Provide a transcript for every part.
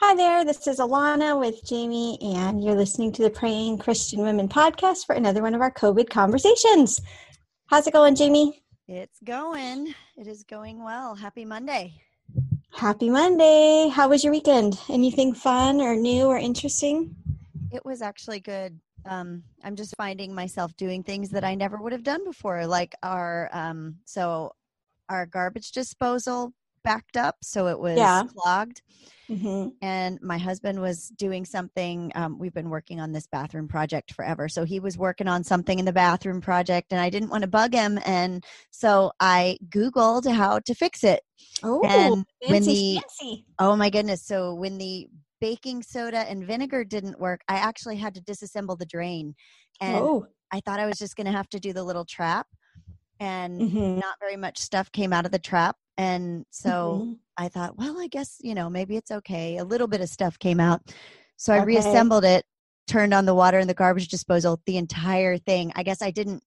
Hi there, this is Alana with Jamie, and you're listening to the Praying Christian Women podcast for another one of our COVID conversations. How's it going, Jamie? It's going. It is going well. Happy Monday. Happy Monday. How was your weekend? Anything fun or new or interesting? It was actually good. Um, I'm just finding myself doing things that I never would have done before, like our um, so our garbage disposal backed up, so it was Yeah. clogged. Mm-hmm. and my husband was doing something um, we've been working on this bathroom project forever so he was working on something in the bathroom project and i didn't want to bug him and so i googled how to fix it Oh, And when fancy, the- fancy. oh my goodness so when the baking soda and vinegar didn't work i actually had to disassemble the drain and Oh, i thought i was just going to have to do the little trap and Mhm. not very much stuff came out of the trap and so Mhm. I thought, well, I guess, you know, maybe it's okay. A little bit of stuff came out. So I Okay. reassembled it, turned on the water and the garbage disposal, the entire thing. I guess I didn't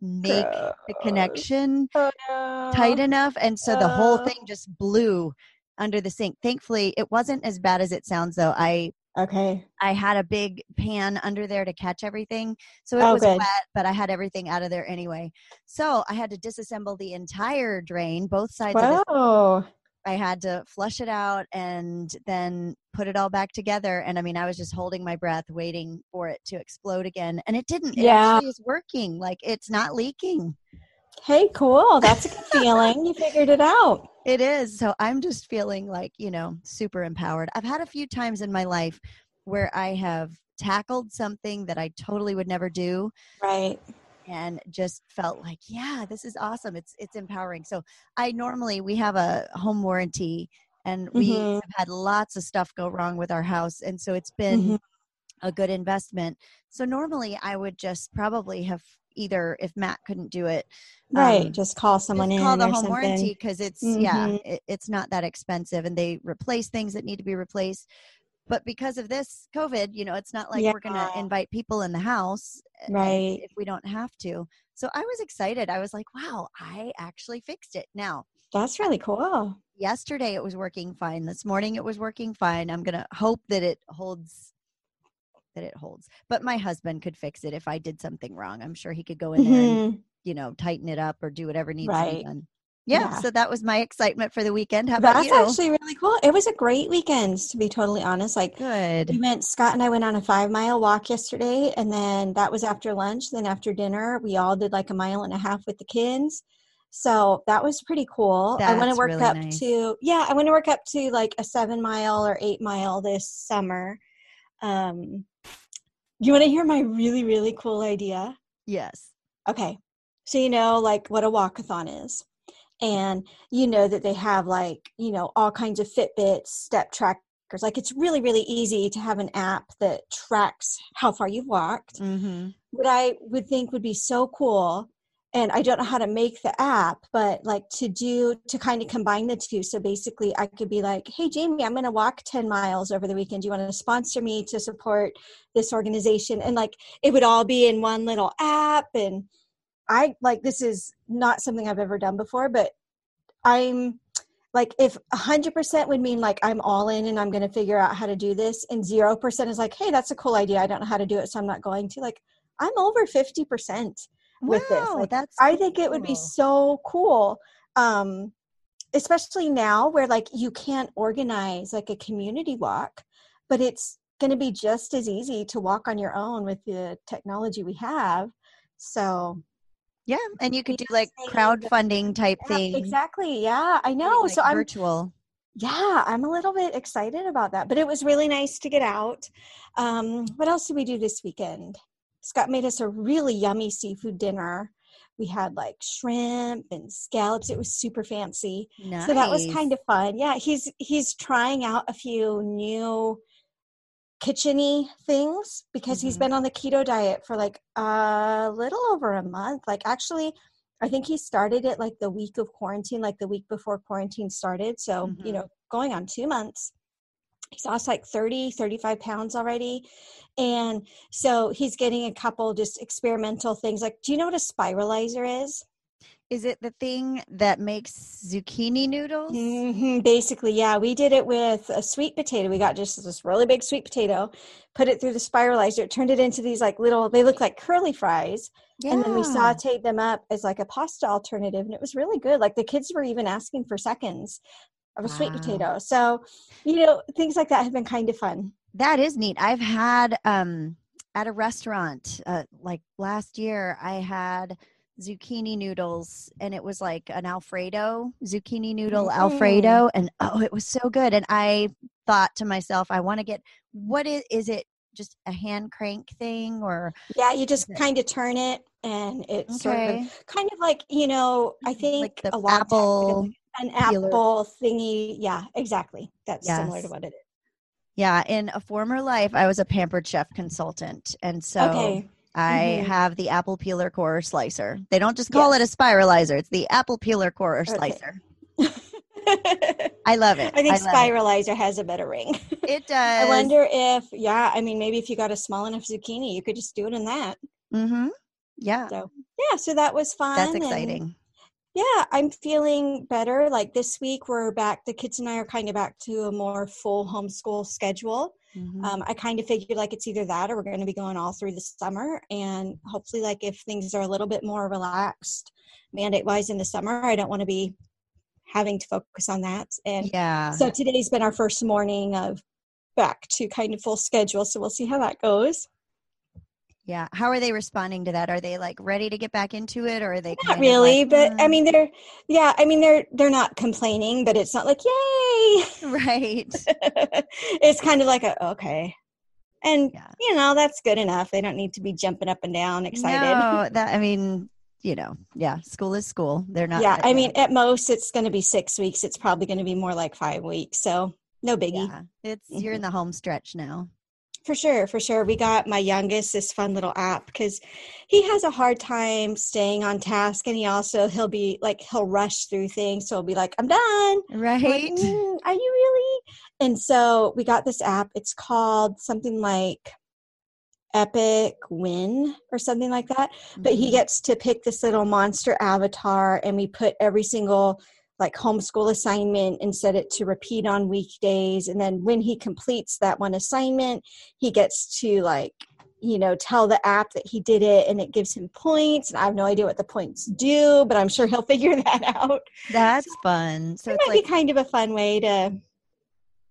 make the connection Oh, no. tight enough. And so the whole Oh. thing just blew under the sink. Thankfully, it wasn't as bad as it sounds though. I Okay. I had a big pan under there to catch everything. So it Oh, was good. wet, but I had everything out of there anyway. So I had to disassemble the entire drain, both sides of it. Wow. I had to flush it out and then put it all back together. And I mean, I was just holding my breath, waiting for it to explode again. And it didn't. It Yeah. actually is working. Like it's not leaking. Hey, cool. That's a good feeling. You figured it out. It is. So I'm just feeling like, you know, super empowered. I've had a few times in my life where I have tackled something that I totally would never do Right. and just felt like, yeah, this is awesome. It's it's empowering. So I normally we have a home warranty and we Mhm. have had lots of stuff go wrong with our house and so it's been Mhm. a good investment. So normally I would just probably have either if Matt couldn't do it Right. um, Just call someone just in call the home warranty because it's yeah Mhm. it, it's not that expensive and they replace things that need to be replaced but because of this covid you know it's not like we're gonna invite people in the house Right. if we don't have to so i was excited i was like wow i actually fixed it now That's really cool. yesterday it was working fine this morning it was working fine i'm gonna hope that it holds that it holds but my husband could fix it if i did something wrong i'm sure he could go in there and Mhm. you know tighten it up or do whatever needs to be done yeah, Yeah. so that was my excitement for the weekend how about That's actually really cool. It was a great weekend, to be totally honest. Like, good we went, Scott and I went on a five mile walk yesterday, and then that was after lunch. Then after dinner, we all did like a mile and a half with the kids. So that was pretty cool. I want to work really up nice. to, yeah, I want to work up to like a seven mile or eight mile this summer. Um, you want to hear my really, really cool idea? yes Okay. So you know like what a walkathon is. And you know that they have like, you know, all kinds of Fitbits, step trackers. Like it's really, really easy to have an app that tracks how far you've walked. mm-hmm. What I would think would be so cool, and I don't know how to make the app, but like to do to kind of combine the two. So basically I could be like, hey Jamie, I'm gonna walk 10 miles over the weekend. Do you want to sponsor me to support this organization? And like it would all be in one little app and I like this is not something I've ever done before, but I'm like if 100% would mean like I'm all in and I'm going to figure out how to do this and 0% is like, "Hey, that's a cool idea. I don't know how to do it, so I'm not going to." Like I'm over 50% with this. Wow, Like, that's I think it would be so cool. Um especially now where like you can't organize like a community walk, but it's going to be just as easy to walk on your own with the technology we have. So, yeah and you could do like crowdfunding type yeah, thing exactly. Yeah, I know. like so I'm virtual yeah, I'm a little bit excited about that. But it was really nice to get out. Um, what else did we do this weekend? Scott made us a really yummy seafood dinner. We had like shrimp and scallops. It was super fancy. nice. So that was kind of fun. Yeah, he's he's trying out a few new kitcheny things because he's Mhm. been on the keto diet for like a little over a month. Like actually I think he started it like the week of quarantine, like the week before quarantine started. So, you Mhm. know, going on 2 months. He's lost like 30, 35 pounds already. And so he's getting a couple just experimental things. Like, do you know what a spiralizer is? Is it the thing that makes zucchini noodles? hmm Basically, yeah, we did it with a sweet potato. We got just this really big sweet potato, put it through the spiralizer, it turned it into these like little. They look like curly fries, and then we sauteed them up as like a pasta alternative, and it was really good. Like the kids were even asking for seconds of a sweet potato. So, you know, things like that have been kind of fun. That is neat. I've had um at a restaurant uh, like last year I had zucchini noodles and it was like an alfredo zucchini noodle Mm. alfredo and oh it was so good and I thought to myself I want to get what is is it just a hand crank thing or Yeah, you just kind of turn it, and it's sort of kind of like you know. I think like the a lot apple an peeler. apple thingy. Yeah, exactly. That's similar to what it is. yeah in a former life I was a pampered chef consultant and so okay. I Mhm. have the apple peeler core slicer. They don't just call it a spiralizer; it's the apple peeler core Okay. slicer. I I love it. I think it. spiralizer has a better ring. It does. I wonder if, yeah, I mean, maybe if you got a small enough zucchini, you could just do it in that. Mm-hmm. Yeah, So, yeah, so that was fun. that's exciting. Yeah, I'm feeling better. Like this week, we're back, the kids and I are kind of back to a more full homeschool schedule. Mhm. Um, I kind of figured like it's either that or we're going to be going all through the summer. And hopefully, like if things are a little bit more relaxed mandate wise in the summer, I don't want to be having to focus on that. And yeah. so today's been our first morning of back to kind of full schedule. So we'll see how that goes. Yeah. How are they responding to that? Are they like ready to get back into it, or are they Not really, like, but I "Mm," mean, they're, yeah, I mean, they're, they're not complaining, but it's not like, yay. right? it's kind of like a, okay. And, Yeah. you know, that's good enough. They don't need to be jumping up and down excited. No, that I mean, you know, yeah. School is school. They're not. yeah, I mean, at most it's going to be six weeks. It's probably going to be more like five weeks. So no biggie. yeah. It's you're in the home stretch now. For sure, for sure. We got my youngest this fun little app because he has a hard time staying on task, and he also he'll be like he'll rush through things. So he'll be like, "I'm done." I'm like, Right. "Mm, are you really? And so we got this app. It's called something like Epic Win or something like that. But he Mhm. gets to pick this little monster avatar, and we put every single like homeschool assignment and set it to repeat on weekdays. And then when he completes that one assignment, he gets to like you know tell the app that he did it and it gives him points and i have no idea what the points do but i'm sure he'll figure that out That's fun. So it it's might like be kind of a fun way to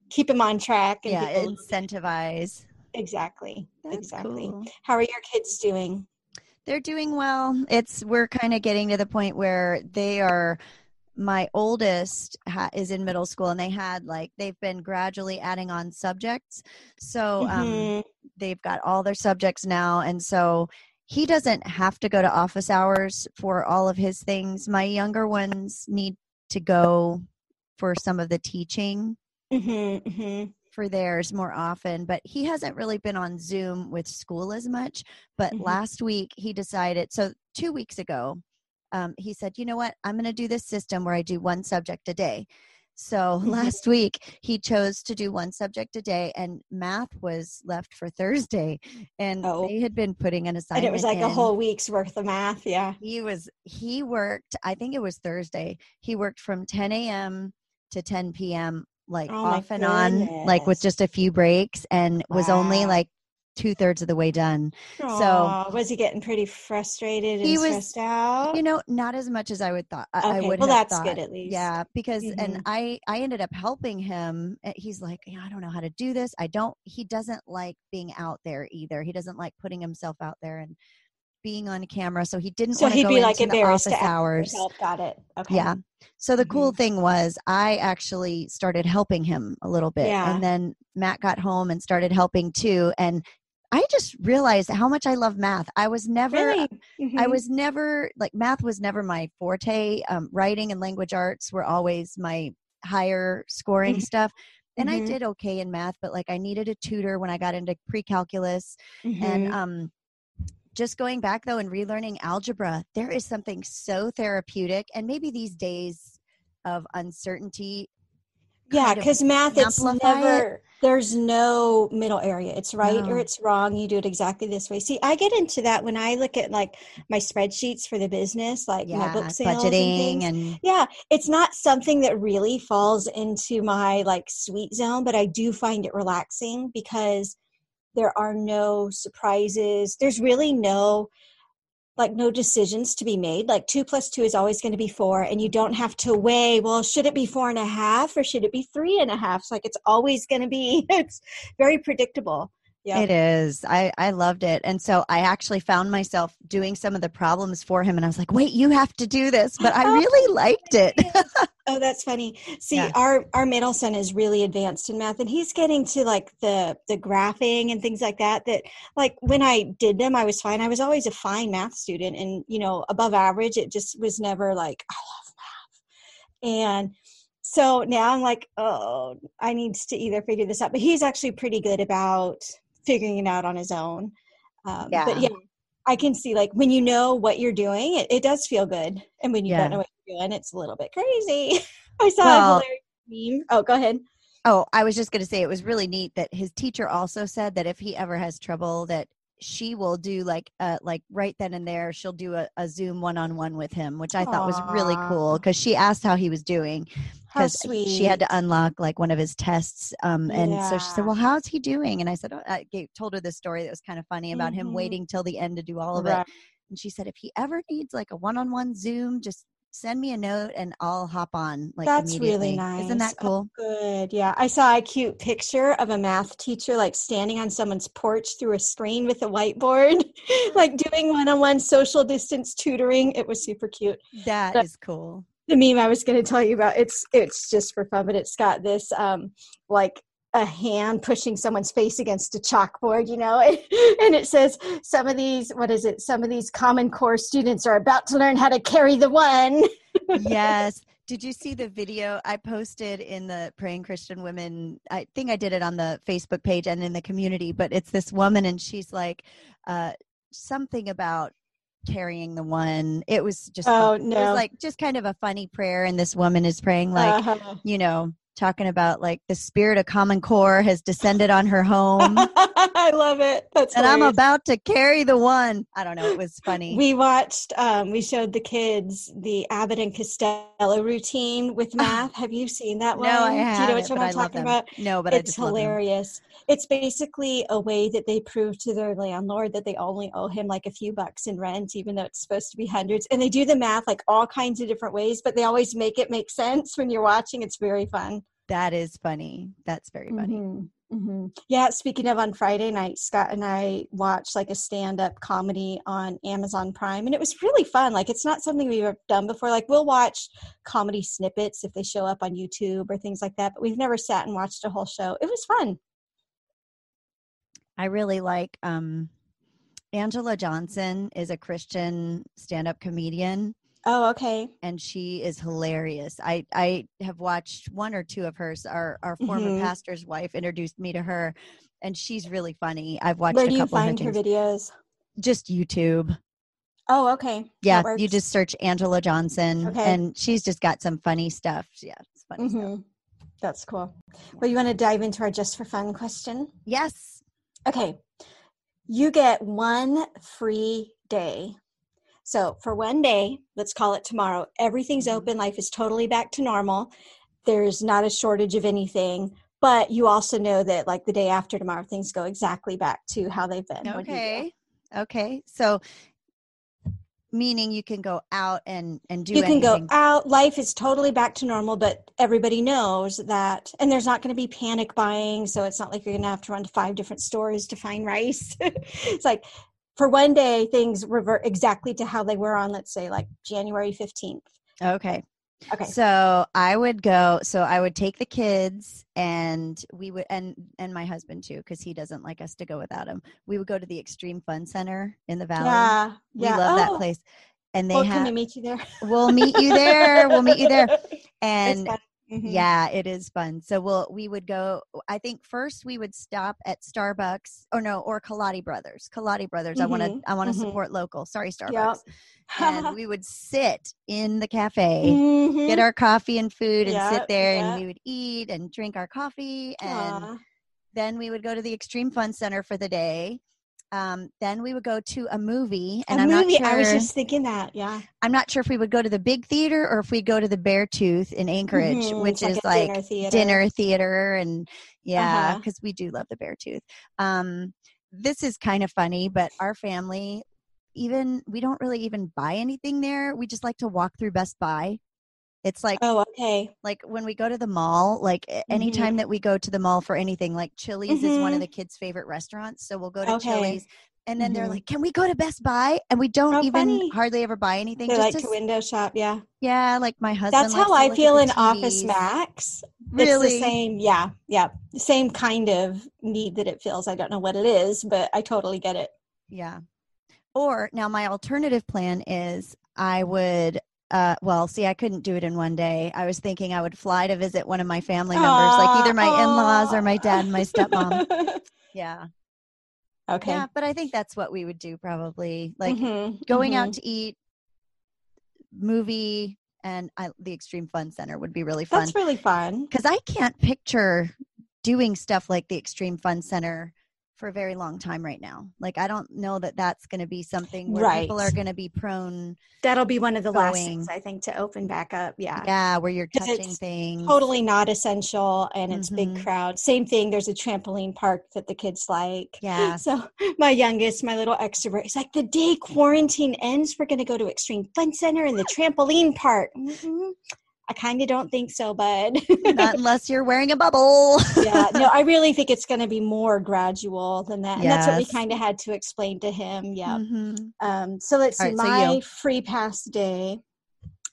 keep him on track and yeah, incentivize. exactly That's exactly cool. how are your kids doing They're doing well. It's we're kind of getting to the point where they are. My oldest ha- is in middle school, and they had like they've been gradually adding on subjects. So um, Mhm. they've got all their subjects now, and so he doesn't have to go to office hours for all of his things. My younger ones need to go for some of the teaching Mhm, mhm. for theirs more often, but he hasn't really been on Zoom with school as much. But Mhm. last week he decided, so two weeks ago, um, he said, you know what, I'm going to do this system where I do one subject a day. So Mhm. last week he chose to do one subject a day, and math was left for Thursday. And Oh. they had been putting an assignment. and it was like a whole week's worth of math yeah He was he worked. I think it was Thursday. He worked from 10 a.m. to 10 p.m. like Oh off and on, like with just a few breaks, and was only like two thirds of the way done. So was he getting pretty frustrated and He was- stressed out You know, not as much as I would thought. I, I Okay, would well, have that's good at least. Yeah, because Mhm. and I I ended up helping him. Uh, He's like, yeah, I don't know how to do this. I don't. He doesn't like being out there either. He doesn't like putting himself out there and being on camera. So he didn't so he'd go be like embarrassed office to hours. help got it okay Yeah. So the cool Mhm. thing was I actually started helping him a little bit. Yeah. And then Matt got home and started helping too. And I just realized how much I love math. I was never really I Mhm. was never like math was never my forte. Um, writing and language arts were always my higher scoring Mhm. stuff. And I Mhm. did okay in math, but like I needed a tutor when I got into pre-calculus. And Mhm. um, just going back though and relearning algebra, there is something so therapeutic. And maybe these days of uncertainty, yeah because math it's amplify it. never there's no middle area. It's right No. or it's wrong. You do it exactly this way. See i get into that when i look at like my spreadsheets for the business like my book sales budgeting and things. and yeah it's not something that really falls into my like sweet zone but i do find it relaxing because there are no surprises. There's really no like no decisions to be made. Like two plus two is always going to be four and you don't have to weigh well should it be four and a half or should it be three and a half? It's like it's always going to be it's very predictable yeah It is. I I loved it. And so I actually found myself doing some of the problems for him and I was like, "Wait, you have to do this." But I really liked it. oh that's funny see Yeah. our our middle son is really advanced in math and he's getting to like the the graphing and things like that that like when i did them i was fine i was always a fine math student and you know above average it just was never like i love math and so now i'm like oh i need to either figure this out but he's actually pretty good about figuring it out on his own. Um, Yeah. but yeah. i can see like when you know what you're doing it, it does feel good. And when you Yeah. don't know what you're doing it's a little bit crazy. I saw Well- a hilarious meme. Oh go ahead. Oh, I was just going to say it was really neat that his teacher also said that if he ever has trouble that she will do like uh like right then and there she'll do a, a zoom one-on-one with him which i thought was really cool because she asked how he was doing because she had to unlock like one of his tests um and so she said well how's he doing and i said oh, i gave, told her this story that was kind of funny about Mhm. him waiting till the end to do all of Right. it and she said if he ever needs like a one-on-one zoom just send me a note and i'll hop on like That's really nice. isn't that Oh, cool Good. Yeah. I saw a cute picture of a math teacher like standing on someone's porch through a screen with a whiteboard, like doing one on one social distance tutoring. It was super cute. That But- is cool The meme I was going to tell you about, it's it's just for fun, but it's got this um like a hand pushing someone's face against a chalkboard, you know, and it says some of these, what is it? Some of these Common Core students are about to learn how to carry the one. yes. Did you see the video I posted in the Praying Christian Women? I think I did it on the Facebook page and in the community, but it's this woman and she's like uh, something about carrying the one. It was just, Oh, it no. was like just kind of a funny prayer. And this woman is praying, like, Uh-huh. you know, talking about like the spirit of Common Core has descended on her home. I love it. That's and I'm about to carry the one. I don't know. It was funny. We watched. Um, we showed the kids the Abbott and Costello routine with math. Have you seen that one? no, I have. Do you know which one I'm talking them. about? No, but I it's hilarious. It's basically a way that they prove to their landlord that they only owe him like a few bucks in rent, even though it's supposed to be hundreds. And they do the math like all kinds of different ways, but they always make it make sense when you're watching. It's very fun. That is funny. That's very funny. Mhm, mhm. Yeah, speaking of on Friday night, Scott and I watched like a stand up comedy on Amazon Prime, and it was really fun. Like, it's not something we've ever done before. Like, we'll watch comedy snippets if they show up on YouTube or things like that, but we've never sat and watched a whole show. It was fun. I really like um Angela Johnson is a Christian stand-up comedian Oh, okay. and she is hilarious. I I have watched one or two of hers. Our our former Mhm. pastor's wife introduced me to her and she's really funny. I've watched Where a do you find her her videos? Just YouTube. Oh, okay. Yeah, you just search Angela Johnson Okay. and she's just got some funny stuff. Yeah, it's funny stuff. Mhm. That's cool. Well, you want to dive into our just for fun question? Yes. Okay. You get one free day. So, for one day, let's call it tomorrow, everything's Mhm. open, life is totally back to normal. There's not a shortage of anything, but you also know that, like, the day after tomorrow, things go exactly back to how they've been. What'd you do? Okay. Okay. So meaning you can go out and and do You can anything. go out, life is totally back to normal, but everybody knows that, and there's not going to be panic buying. So, it's not like you're going to have to run to five different stores to find rice. it's like, for one day, things revert exactly to how they were on, let's say, like January 15th. Okay. Okay. So I would go. So I would take the kids, and we would, and and my husband too, because he doesn't like us to go without him. We would go to the Extreme Fun Center in the valley. Yeah. yeah. We love that Oh, place, and they Well, can have. we meet you there? we'll meet you there. We'll meet you there. And Mhm. yeah, it is fun. So we'll we would go. I think first we would stop at Starbucks, or no, or Kaladi Brothers. Kaladi Brothers. I want to I want to mhm. support local. Sorry, Yep. Starbucks. and we would sit in the cafe get our coffee and food and Yeah, sit there yeah. and we would eat and drink our coffee and Aw. then we would go to the Extreme Fun Center for the day. Um, then we would go to a movie, and a I'm movie. not sure. I was just thinking that. Yeah. I'm not sure if we would go to the big theater or if we go to the Beartooth in Anchorage, Mhm, which it's is like dinner theater. dinner theater and yeah Uh-huh. because we do love the bear tooth um this is kind of funny but our family even we don't really even buy anything there we just like to walk through best buy it's like Oh, okay. like when we go to the mall like Mm-hmm. anytime that we go to the mall for anything like chili's is one of Mhm. the kids favorite restaurants so we'll go to Okay. chili's and then they're Mhm. like can we go to best buy and we don't Oh, even funny. hardly ever buy anything They just like to window shop. Yeah. yeah like my husband That's how I feel in Office Max. really It's the same. Yeah. Yeah. Same kind of need that it feels. I don't know what it is, but I totally get it. Yeah. Or now my alternative plan is I would uh well, see I couldn't do it in one day. I was thinking I would fly to visit one of my family members, like either my in-laws or my dad and my stepmom. Yeah. okay. Yeah, but I think that's what we would do probably. Like Mhm, going mhm. out to eat, movie and I, the Extreme Fun Center would be really fun. That's really fun. Cuz I can't picture doing stuff like the Extreme Fun Center for a very long time right now. Like I don't know that that's going to be something where people are going to be prone That'll be one of the last things I think to open back up. Yeah. yeah, where you're touching things. Totally not essential and it's Mhm. big crowd. Same thing. There's a trampoline park that the kids like. Yeah. So my youngest, my little extrovert, he's like, the day quarantine ends, we're going to go to Extreme Fun Center and the trampoline park. Mhm. I kind of don't think so, bud. Not unless you're wearing a bubble. yeah, no, I really think it's going to be more gradual than that. And that's what we kind of had to explain to him. Yeah. Mhm. Um, so let's All see, right, my you. free pass day,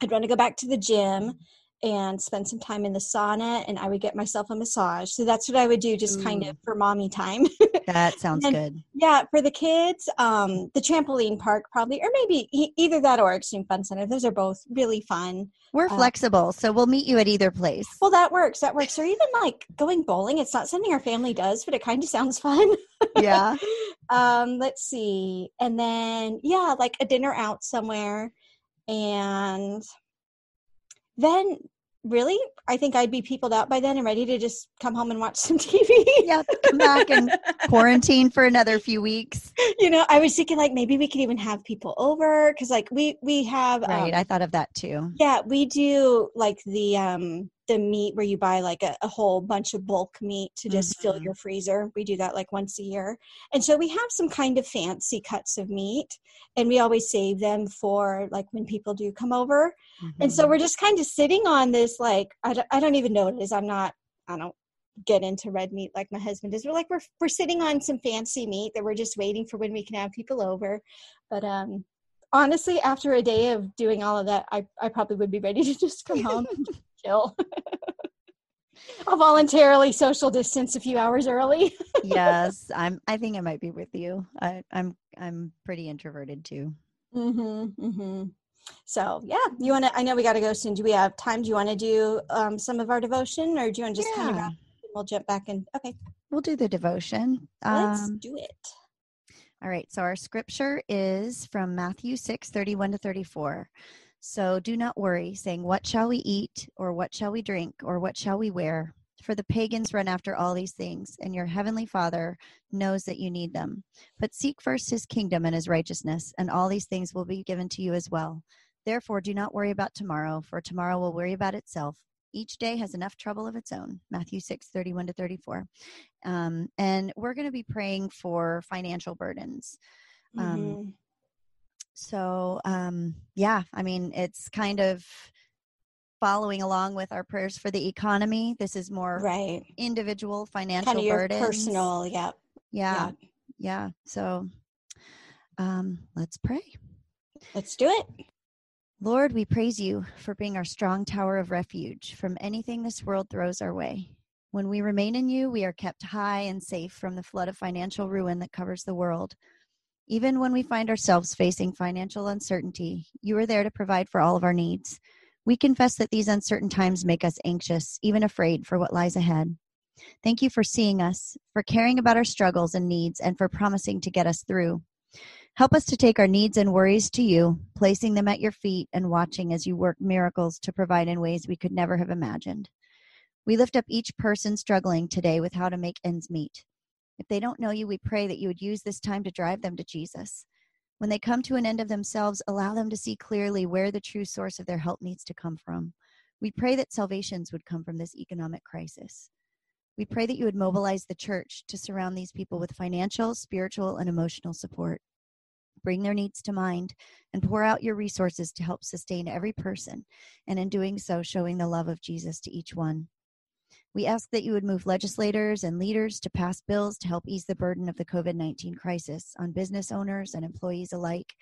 I'd want to go back to the gym and spend some time in the sauna and I would get myself a massage. So that's what I would do just kind of for mommy time. That sounds And- good. yeah, for the kids, um, the trampoline park probably, or maybe e- either that or Extreme Fun Center. Those are both really fun. We're uh, flexible, so we'll meet you at either place. Well, that works. That works. Or even like going bowling. It's not something our family does, but it kind of sounds fun. yeah. um let's see and then yeah like a dinner out somewhere and then really i think i'd be peopled out by then and ready to just come home and watch some tv Yeah, come back and quarantine for another few weeks. you know i was thinking like maybe we could even have people over because like we we have Right. um, I thought of that too. yeah we do like the um the meat where you buy like a, a whole bunch of bulk meat to just fill Mhm. your freezer. We do that like once a year. And so we have some kind of fancy cuts of meat and we always save them for like when people do come over. And so Mhm. we're just kind of sitting on this like I don't, I don't even know what it is. I'm not i don't get into red meat like my husband does we're like we're, we're sitting on some fancy meat that we're just waiting for when we can have people over. But um honestly after a day of doing all of that i, I probably would be ready to just come home chill i'll voluntarily social distance a few hours early yes, I'm. I think I might be with you. I, I'm. I'm pretty introverted too. mm-hmm, mm-hmm. so yeah you want to i know we got to go soon do we have time do you want to do um, some of our devotion or do you want to just kind of Yeah. we'll jump back in okay We'll do the devotion. let's Um, do it All right. So our scripture is from Matthew 6, 31 to 34. So do not worry, saying, What shall we eat, or what shall we drink, or what shall we wear? For the pagans run after all these things, and your heavenly Father knows that you need them. But seek first his kingdom and his righteousness, and all these things will be given to you as well. Therefore, do not worry about tomorrow, for tomorrow will worry about itself. Each day has enough trouble of its own. Matthew 6, 31 to 34. Um, and we're going to be praying for financial burdens. Um, Mhm. So, um, yeah, I mean, it's kind of following along with our prayers for the economy. This is more right individual financial kind of burdens. personal yeah Yeah, yeah. So, um, let's pray. let's do it Lord, we praise you for being our strong tower of refuge from anything this world throws our way. When we remain in you, we are kept high and safe from the flood of financial ruin that covers the world. Even when we find ourselves facing financial uncertainty, you are there to provide for all of our needs. We confess that these uncertain times make us anxious, even afraid for what lies ahead. Thank you for seeing us, for caring about our struggles and needs, and for promising to get us through. Help us to take our needs and worries to you, placing them at your feet and watching as you work miracles to provide in ways we could never have imagined. We lift up each person struggling today with how to make ends meet. If they don't know you, we pray that you would use this time to drive them to Jesus. When they come to an end of themselves, allow them to see clearly where the true source of their help needs to come from. We pray that salvations would come from this economic crisis. We pray that you would mobilize the church to surround these people with financial, spiritual, and emotional support. Bring their needs to mind and pour out your resources to help sustain every person, and in doing so, showing the love of Jesus to each one. We ask that you would move legislators and leaders to pass bills to help ease the burden of the COVID 19 crisis on business owners and employees alike.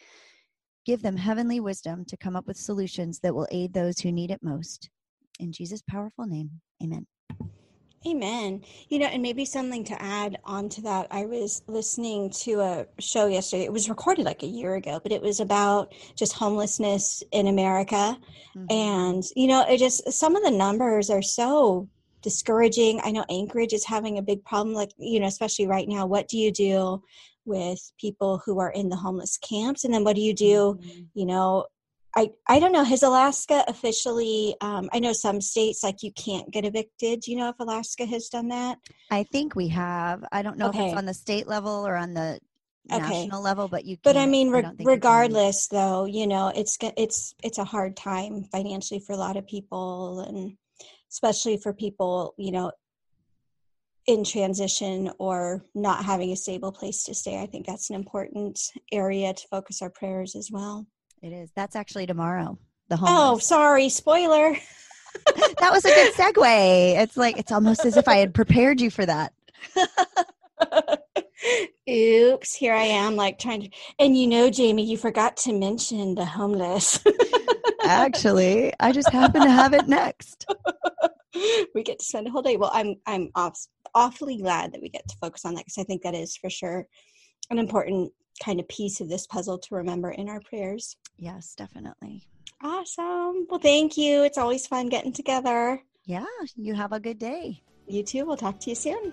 Give them heavenly wisdom to come up with solutions that will aid those who need it most. In Jesus' powerful name, amen. Amen. You know, and maybe something to add on to that. I was listening to a show yesterday. It was recorded like a year ago, but it was about just homelessness in America. Mm-hmm. And, you know, it just, some of the numbers are so discouraging. I know Anchorage is having a big problem, like, you know, especially right now. What do you do with people who are in the homeless camps? And then what do you do, mm-hmm. you know, I, I don't know. Has Alaska officially? Um, I know some states like you can't get evicted. Do you know if Alaska has done that? I think we have. I don't know okay. if it's on the state level or on the okay. national level, but you. But I mean, re- I regardless, you though, you know, it's it's it's a hard time financially for a lot of people, and especially for people, you know, in transition or not having a stable place to stay. I think that's an important area to focus our prayers as well. It is. That's actually tomorrow. The home. Oh, sorry, spoiler. that was a good segue. It's like it's almost as if I had prepared you for that. Oops, here I am, like trying to. And you know, Jamie, you forgot to mention the homeless. Actually, I just happen to have it next. we get to spend a whole day. Well, I'm I'm off, awfully glad that we get to focus on that because I think that is for sure an important kind of piece of this puzzle to remember in our prayers. Yes, definitely. Awesome. Well, thank you. It's always fun getting together. Yeah, you have a good day. You too. We'll talk to you soon.